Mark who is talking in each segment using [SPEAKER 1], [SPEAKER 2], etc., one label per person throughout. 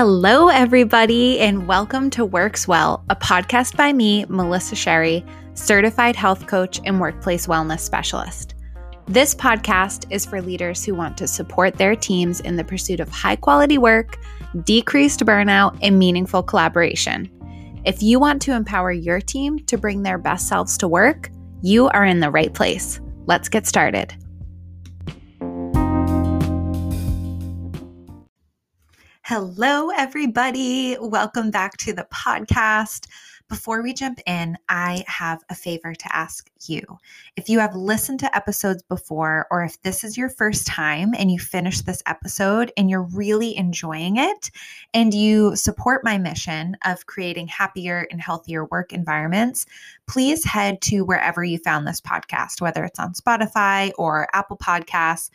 [SPEAKER 1] Hello, everybody, and welcome to Works Well, a podcast by me, Melissa Sherry, certified health coach and workplace wellness specialist. This podcast is for leaders who want to support their teams in the pursuit of high quality work, decreased burnout, and meaningful collaboration. If you want to empower your team to bring their best selves to work, you are in the right place. Let's get started. Hello, everybody. Welcome back to the podcast. Before we jump in, I have a favor to ask you. If you have listened to episodes before, or if this is your first time and you finish this episode and you're really enjoying it, and you support my mission of creating happier and healthier work environments, please head to wherever you found this podcast, whether it's on Spotify or Apple Podcasts,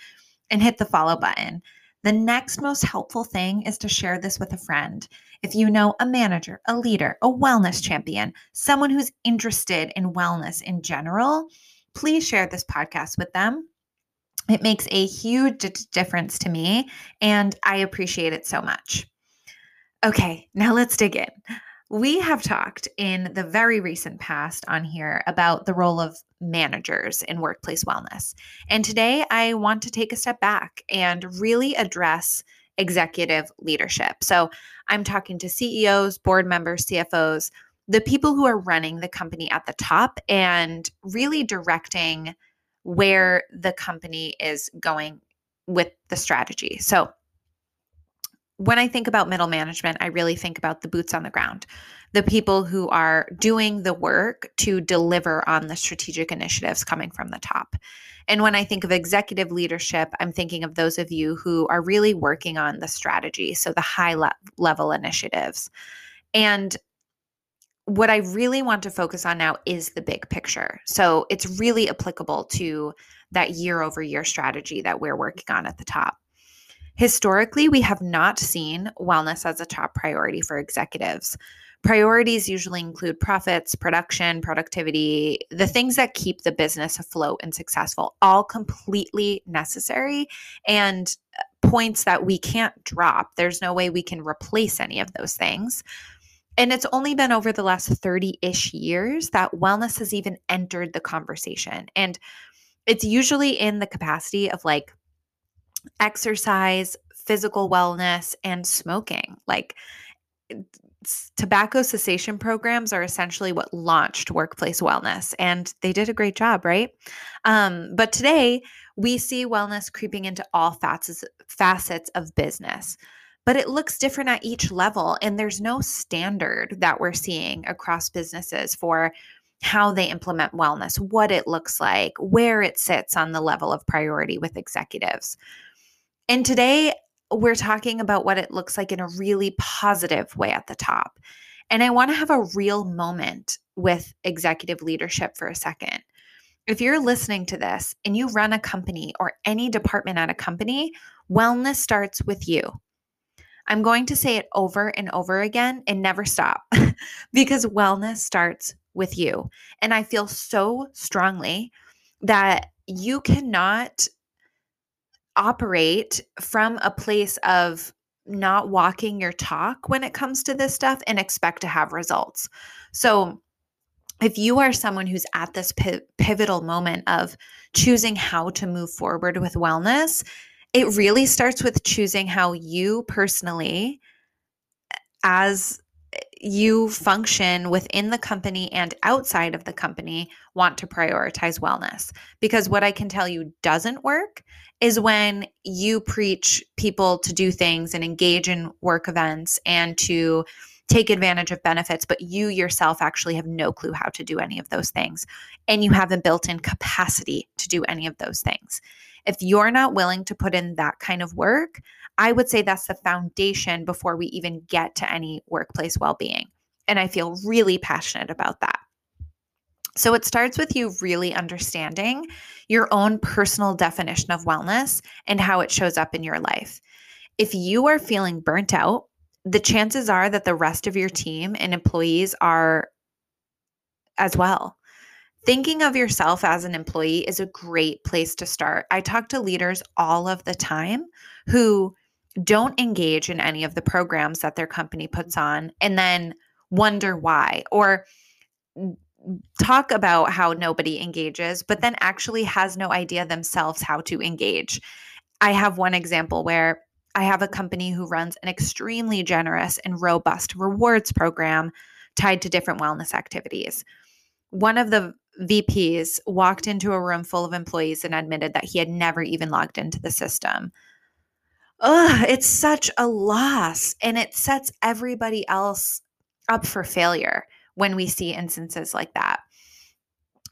[SPEAKER 1] and hit the follow button. The next most helpful thing is to share this with a friend. If you know a manager, a leader, a wellness champion, someone who's interested in wellness in general, please share this podcast with them. It makes a huge difference to me, and I appreciate it so much. Okay, now let's dig in. We have talked in the very recent past on here about the role of managers in workplace wellness. And today I want to take a step back and really address executive leadership. So I'm talking to CEOs, board members, CFOs, the people who are running the company at the top and really directing where the company is going with the strategy. So when I think about middle management, I really think about the boots on the ground, the people who are doing the work to deliver on the strategic initiatives coming from the top. And when I think of executive leadership, I'm thinking of those of you who are really working on the strategy, so the high le- level initiatives. And what I really want to focus on now is the big picture. So it's really applicable to that year over year strategy that we're working on at the top. Historically, we have not seen wellness as a top priority for executives. Priorities usually include profits, production, productivity, the things that keep the business afloat and successful, all completely necessary and uh, points that we can't drop. There's no way we can replace any of those things. And it's only been over the last 30 ish years that wellness has even entered the conversation. And it's usually in the capacity of like exercise, physical wellness, and smoking. Like tobacco cessation programs are essentially what launched workplace wellness, and they did a great job, right? Um, but today, we see wellness creeping into all facets, facets of business. But it looks different at each level, and there's no standard that we're seeing across businesses for how they implement wellness, what it looks like, where it sits on the level of priority with executives. And today we're talking about what it looks like in a really positive way at the top. And I want to have a real moment with executive leadership for a second. If you're listening to this and you run a company or any department at a company, wellness starts with you. I'm going to say it over and over again and never stop because wellness starts with you. And I feel so strongly that you cannot operate from a place of not walking your talk when it comes to this stuff and expect to have results. So, if you are someone who's at this pivotal moment of choosing how to move forward with wellness, it really starts with choosing how you personally, as you function within the company and outside of the company want to prioritize wellness. Because what I can tell you doesn't work is when you preach people to do things and engage in work events and to take advantage of benefits, but you yourself actually have no clue how to do any of those things. And you haven't built in capacity to do any of those things. If you're not willing to put in that kind of work, I would say that's the foundation before we even get to any workplace well being. And I feel really passionate about that. So it starts with you really understanding your own personal definition of wellness and how it shows up in your life. If you are feeling burnt out, the chances are that the rest of your team and employees are as well. Thinking of yourself as an employee is a great place to start. I talk to leaders all of the time who don't engage in any of the programs that their company puts on and then wonder why or talk about how nobody engages, but then actually has no idea themselves how to engage. I have one example where I have a company who runs an extremely generous and robust rewards program tied to different wellness activities. One of the VPs walked into a room full of employees and admitted that he had never even logged into the system. Ugh, it's such a loss and it sets everybody else up for failure when we see instances like that.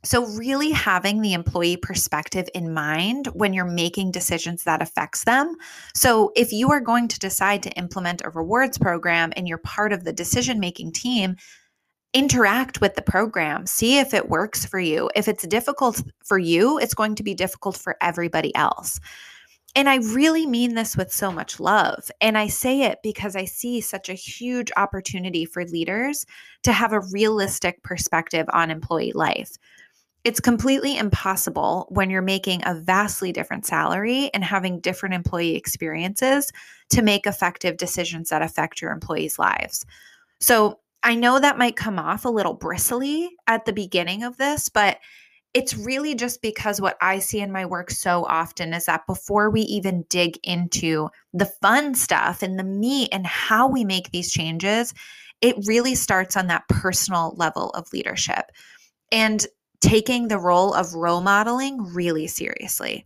[SPEAKER 1] So really having the employee perspective in mind when you're making decisions that affects them. So if you are going to decide to implement a rewards program and you're part of the decision-making team, interact with the program, see if it works for you. If it's difficult for you, it's going to be difficult for everybody else. And I really mean this with so much love. And I say it because I see such a huge opportunity for leaders to have a realistic perspective on employee life. It's completely impossible when you're making a vastly different salary and having different employee experiences to make effective decisions that affect your employees' lives. So I know that might come off a little bristly at the beginning of this, but it's really just because what I see in my work so often is that before we even dig into the fun stuff and the meat and how we make these changes, it really starts on that personal level of leadership and taking the role of role modeling really seriously.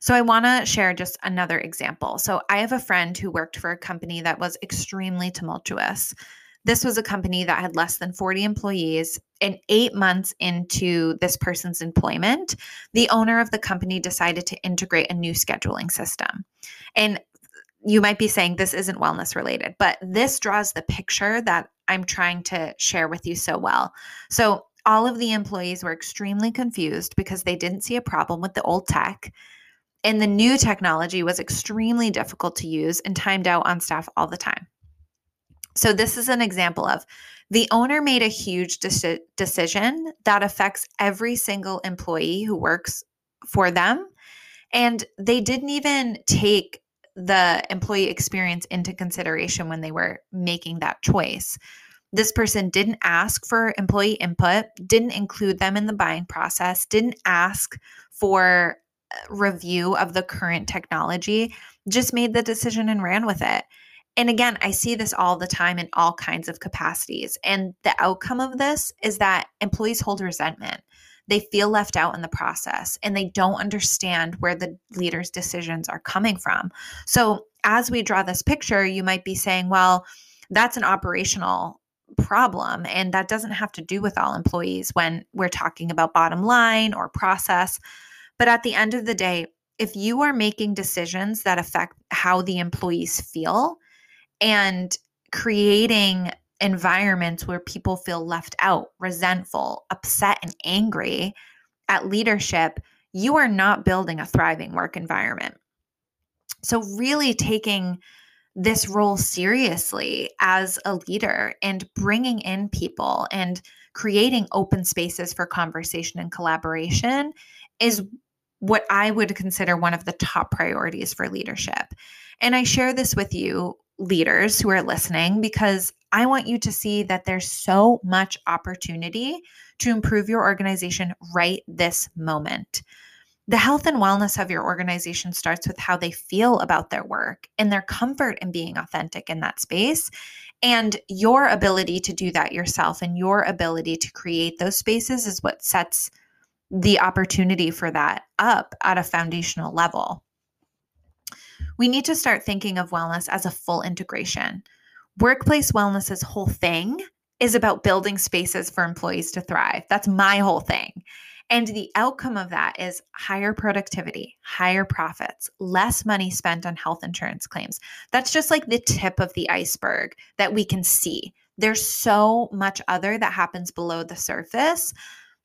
[SPEAKER 1] So, I want to share just another example. So, I have a friend who worked for a company that was extremely tumultuous. This was a company that had less than 40 employees. And eight months into this person's employment, the owner of the company decided to integrate a new scheduling system. And you might be saying this isn't wellness related, but this draws the picture that I'm trying to share with you so well. So, all of the employees were extremely confused because they didn't see a problem with the old tech. And the new technology was extremely difficult to use and timed out on staff all the time. So, this is an example of the owner made a huge de- decision that affects every single employee who works for them. And they didn't even take the employee experience into consideration when they were making that choice. This person didn't ask for employee input, didn't include them in the buying process, didn't ask for uh, review of the current technology, just made the decision and ran with it. And again, I see this all the time in all kinds of capacities. And the outcome of this is that employees hold resentment. They feel left out in the process and they don't understand where the leader's decisions are coming from. So, as we draw this picture, you might be saying, well, that's an operational problem. And that doesn't have to do with all employees when we're talking about bottom line or process. But at the end of the day, if you are making decisions that affect how the employees feel, and creating environments where people feel left out, resentful, upset, and angry at leadership, you are not building a thriving work environment. So, really taking this role seriously as a leader and bringing in people and creating open spaces for conversation and collaboration is what I would consider one of the top priorities for leadership. And I share this with you leaders who are listening because I want you to see that there's so much opportunity to improve your organization right this moment. The health and wellness of your organization starts with how they feel about their work and their comfort in being authentic in that space. And your ability to do that yourself and your ability to create those spaces is what sets the opportunity for that up at a foundational level we need to start thinking of wellness as a full integration. Workplace wellness's whole thing is about building spaces for employees to thrive. That's my whole thing. And the outcome of that is higher productivity, higher profits, less money spent on health insurance claims. That's just like the tip of the iceberg that we can see. There's so much other that happens below the surface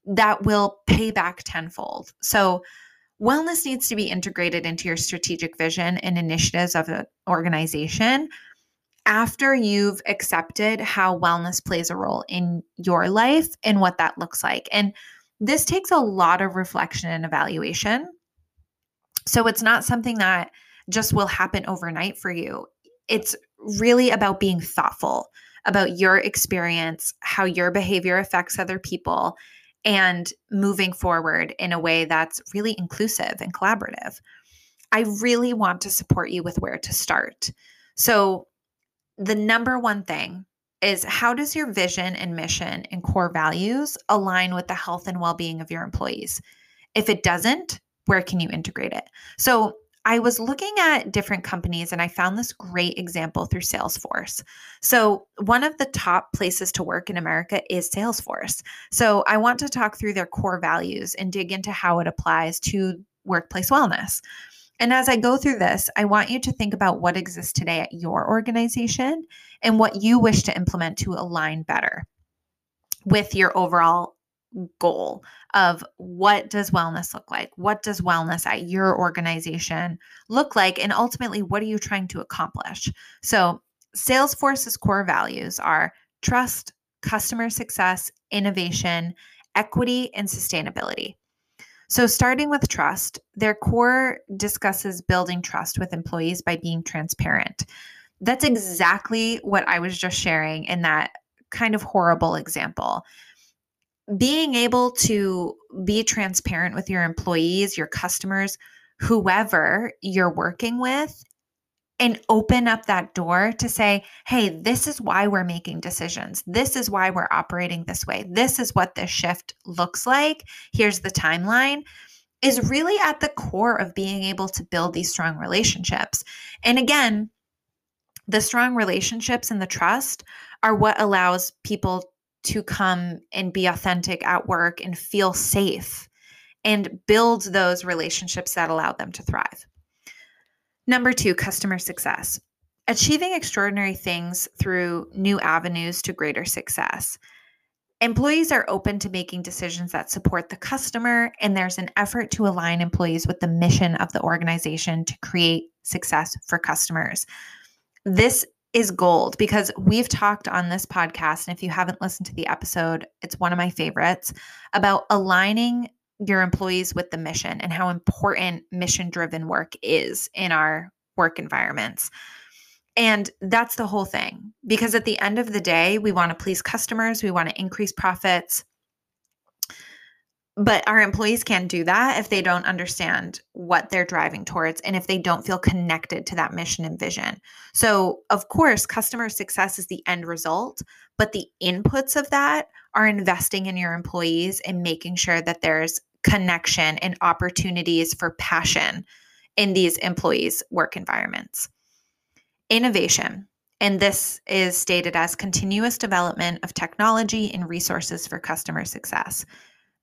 [SPEAKER 1] that will pay back tenfold. So, wellness needs to be integrated into your strategic vision and initiatives of an organization after you've accepted how wellness plays a role in your life and what that looks like. And this takes a lot of reflection and evaluation. So it's not something that just will happen overnight for you. It's really about being thoughtful about your experience, how your behavior affects other people, and moving forward in a way that's really inclusive and collaborative. I really want to support you with where to start. So, the number one thing is how does your vision and mission and core values align with the health and well being of your employees? If it doesn't, where can you integrate it? So, I was looking at different companies and I found this great example through Salesforce. So, one of the top places to work in America is Salesforce. So, I want to talk through their core values and dig into how it applies to workplace wellness. And as I go through this, I want you to think about what exists today at your organization and what you wish to implement to align better with your overall goal of what does wellness look like? What does wellness at your organization look like? And ultimately, what are you trying to accomplish? So, Salesforce's core values are trust, customer success, innovation, equity, and sustainability. So, starting with trust, their core discusses building trust with employees by being transparent. That's exactly what I was just sharing in that kind of horrible example being able to be transparent with your employees, your customers, whoever you're working with, and open up that door to say, hey, this is why we're making decisions. This is why we're operating this way. This is what this shift looks like. Here's the timeline. Is really at the core of being able to build these strong relationships. And again, the strong relationships and the trust are what allows people to come and be authentic at work and feel safe and build those relationships that allow them to thrive. Number two, customer success. Achieving extraordinary things through new avenues to greater success. Employees are open to making decisions that support the customer, and there's an effort to align employees with the mission of the organization to create success for customers. This is gold because we've talked on this podcast. And if you haven't listened to the episode, it's one of my favorites about aligning your employees with the mission and how important mission driven work is in our work environments. And that's the whole thing. Because at the end of the day, we want to please customers, we want to increase profits, but our employees can't do that if they don't understand what they're driving towards and if they don't feel connected to that mission and vision. So, of course, customer success is the end result, but the inputs of that are investing in your employees and making sure that there's connection and opportunities for passion in these employees' work environments. Innovation. And this is stated as continuous development of technology and resources for customer success.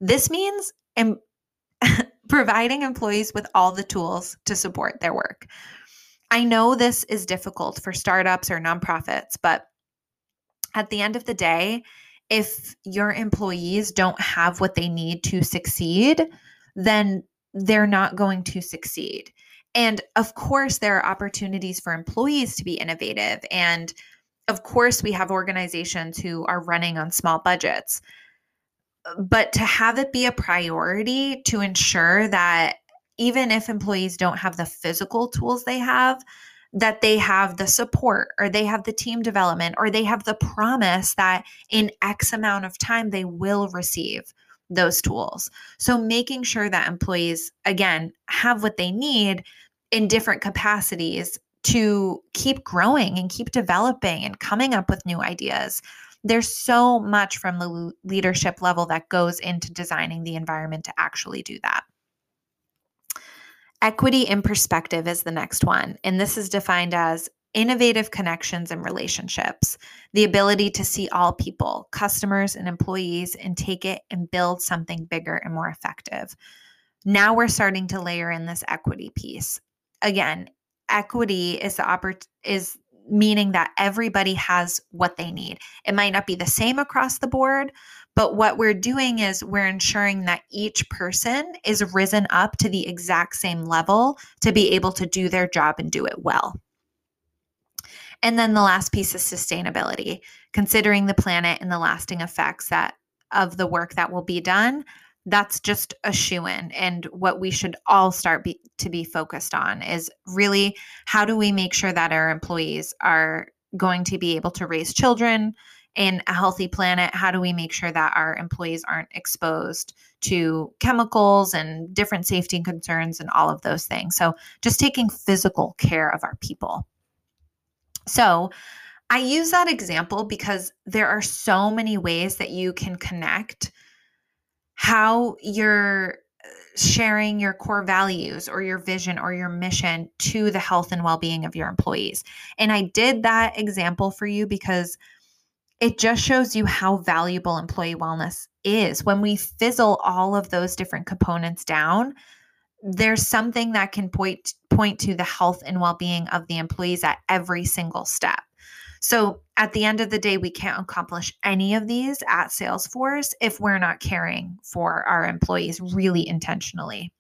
[SPEAKER 1] This means em- providing employees with all the tools to support their work. I know this is difficult for startups or nonprofits, but at the end of the day, if your employees don't have what they need to succeed, then they're not going to succeed. And of course, there are opportunities for employees to be innovative. And of course, we have organizations who are running on small budgets but to have it be a priority to ensure that even if employees don't have the physical tools they have, that they have the support or they have the team development or they have the promise that in X amount of time they will receive those tools. So making sure that employees, again, have what they need in different capacities to keep growing and keep developing and coming up with new ideas there's so much from the leadership level that goes into designing the environment to actually do that. Equity in perspective is the next one. And this is defined as innovative connections and relationships, the ability to see all people, customers, and employees, and take it and build something bigger and more effective. Now we're starting to layer in this equity piece. Again, equity is the oppor- is meaning that everybody has what they need. It might not be the same across the board, but what we're doing is we're ensuring that each person is risen up to the exact same level to be able to do their job and do it well. And then the last piece is sustainability, considering the planet and the lasting effects that of the work that will be done. That's just a shoe in. And what we should all start be, to be focused on is really how do we make sure that our employees are going to be able to raise children in a healthy planet? How do we make sure that our employees aren't exposed to chemicals and different safety concerns and all of those things? So, just taking physical care of our people. So, I use that example because there are so many ways that you can connect how you're uh, sharing your core values or your vision or your mission to the health and well-being of your employees. And I did that example for you because it just shows you how valuable employee wellness is. When we fizzle all of those different components down, there's something that can point point to the health and well-being of the employees at every single step. So at the end of the day, we can't accomplish any of these at Salesforce if we're not caring for our employees really intentionally.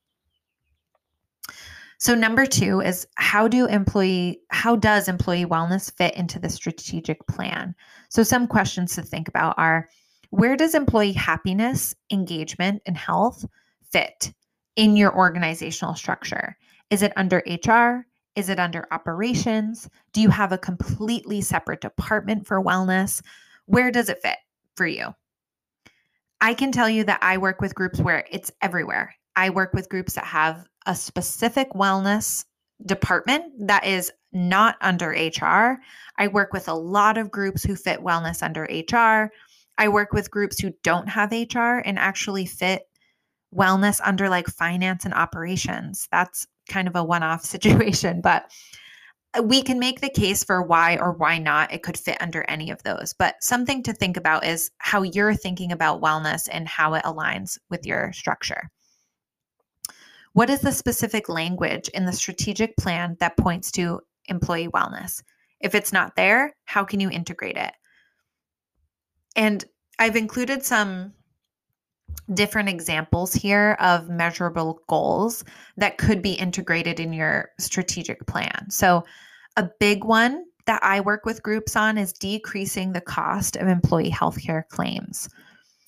[SPEAKER 1] So number 2 is how do employee how does employee wellness fit into the strategic plan? So some questions to think about are where does employee happiness, engagement, and health fit in your organizational structure? Is it under HR? Is it under operations? Do you have a completely separate department for wellness? Where does it fit for you? I can tell you that I work with groups where it's everywhere. I work with groups that have a specific wellness department that is not under HR. I work with a lot of groups who fit wellness under HR. I work with groups who don't have HR and actually fit wellness under like finance and operations. That's kind of a one off situation, but uh, we can make the case for why or why not it could fit under any of those. But something to think about is how you're thinking about wellness and how it aligns with your structure. What is the specific language in the strategic plan that points to employee wellness? If it's not there, how can you integrate it? And I've included some different examples here of measurable goals that could be integrated in your strategic plan. So, a big one that I work with groups on is decreasing the cost of employee healthcare claims.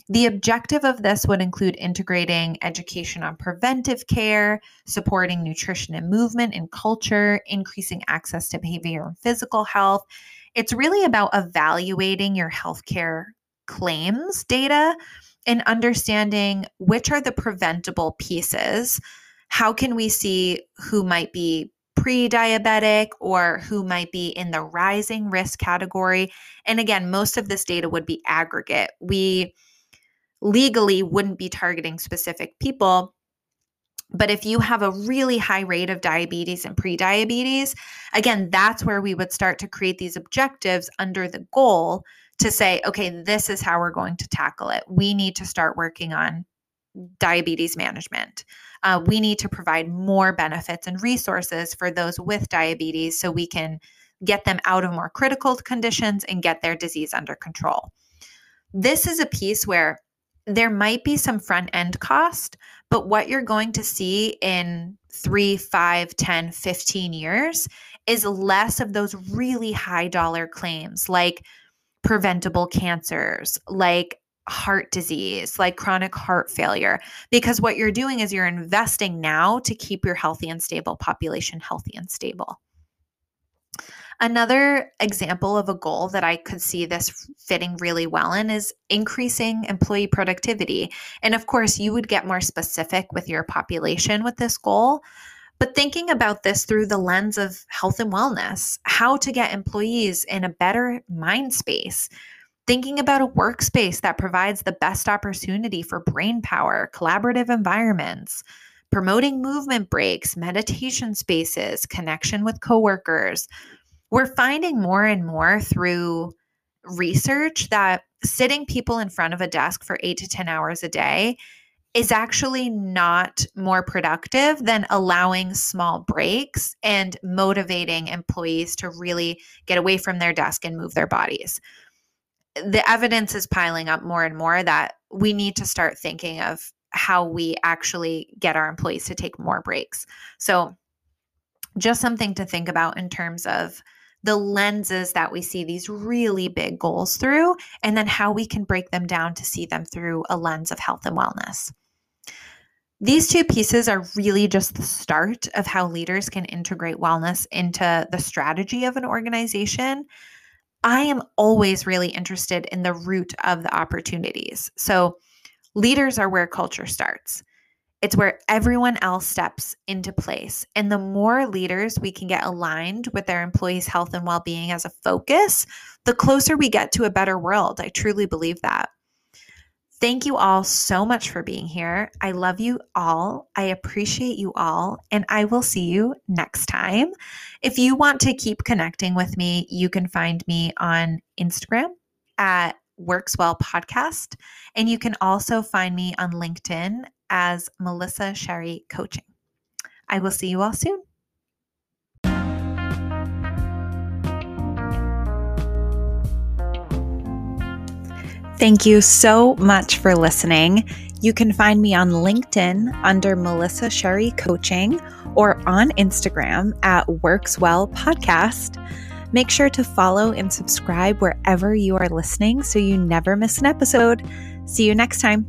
[SPEAKER 1] The objective of this would include integrating education on preventive care, supporting nutrition and movement and culture, increasing access to behavior and physical health. It's really about evaluating your healthcare claims data and understanding which are the preventable pieces. How can we see who might be pre diabetic or who might be in the rising risk category? And again, most of this data would be aggregate. We legally wouldn't be targeting specific people. But if you have a really high rate of diabetes and prediabetes, again, that's where we would start to create these objectives under the goal to say, okay, this is how we're going to tackle it. We need to start working on diabetes management. Uh, we need to provide more benefits and resources for those with diabetes so we can get them out of more critical conditions and get their disease under control. This is a piece where there might be some front end cost, but what you're going to see in three, five, 10, 15 years is less of those really high dollar claims like preventable cancers like heart disease, like chronic heart failure, because what you're doing is you're investing now to keep your healthy and stable population healthy and stable. Another example of a goal that I could see this fitting really well in is increasing employee productivity. And of course, you would get more specific with your population with this goal, but thinking about this through the lens of health and wellness, how to get employees in a better mind space, thinking about a workspace that provides the best opportunity for brain power, collaborative environments, promoting movement breaks, meditation spaces, connection with coworkers. We're finding more and more through research that sitting people in front of a desk for eight to 10 hours a day is actually not more productive than allowing small breaks and motivating employees to really get away from their desk and move their bodies. The evidence is piling up more and more that we need to start thinking of how we actually get our employees to take more breaks. So, just something to think about in terms of the lenses that we see these really big goals through, and then how we can break them down to see them through a lens of health and wellness. These two pieces are really just the start of how leaders can integrate wellness into the strategy of an organization. I am always really interested in the root of the opportunities. So, leaders are where culture starts. It's where everyone else steps into place. And the more leaders we can get aligned with their employees' health and well being as a focus, the closer we get to a better world. I truly believe that. Thank you all so much for being here. I love you all. I appreciate you all, and I will see you next time. If you want to keep connecting with me, you can find me on Instagram at Works Well Podcast, and you can also find me on LinkedIn as Melissa Sherry Coaching. I will see you all soon. Thank you so much for listening. You can find me on LinkedIn under Melissa Sherry Coaching or on Instagram at Works Well Podcast. Make sure to follow and subscribe wherever you are listening so you never miss an episode. See you next time.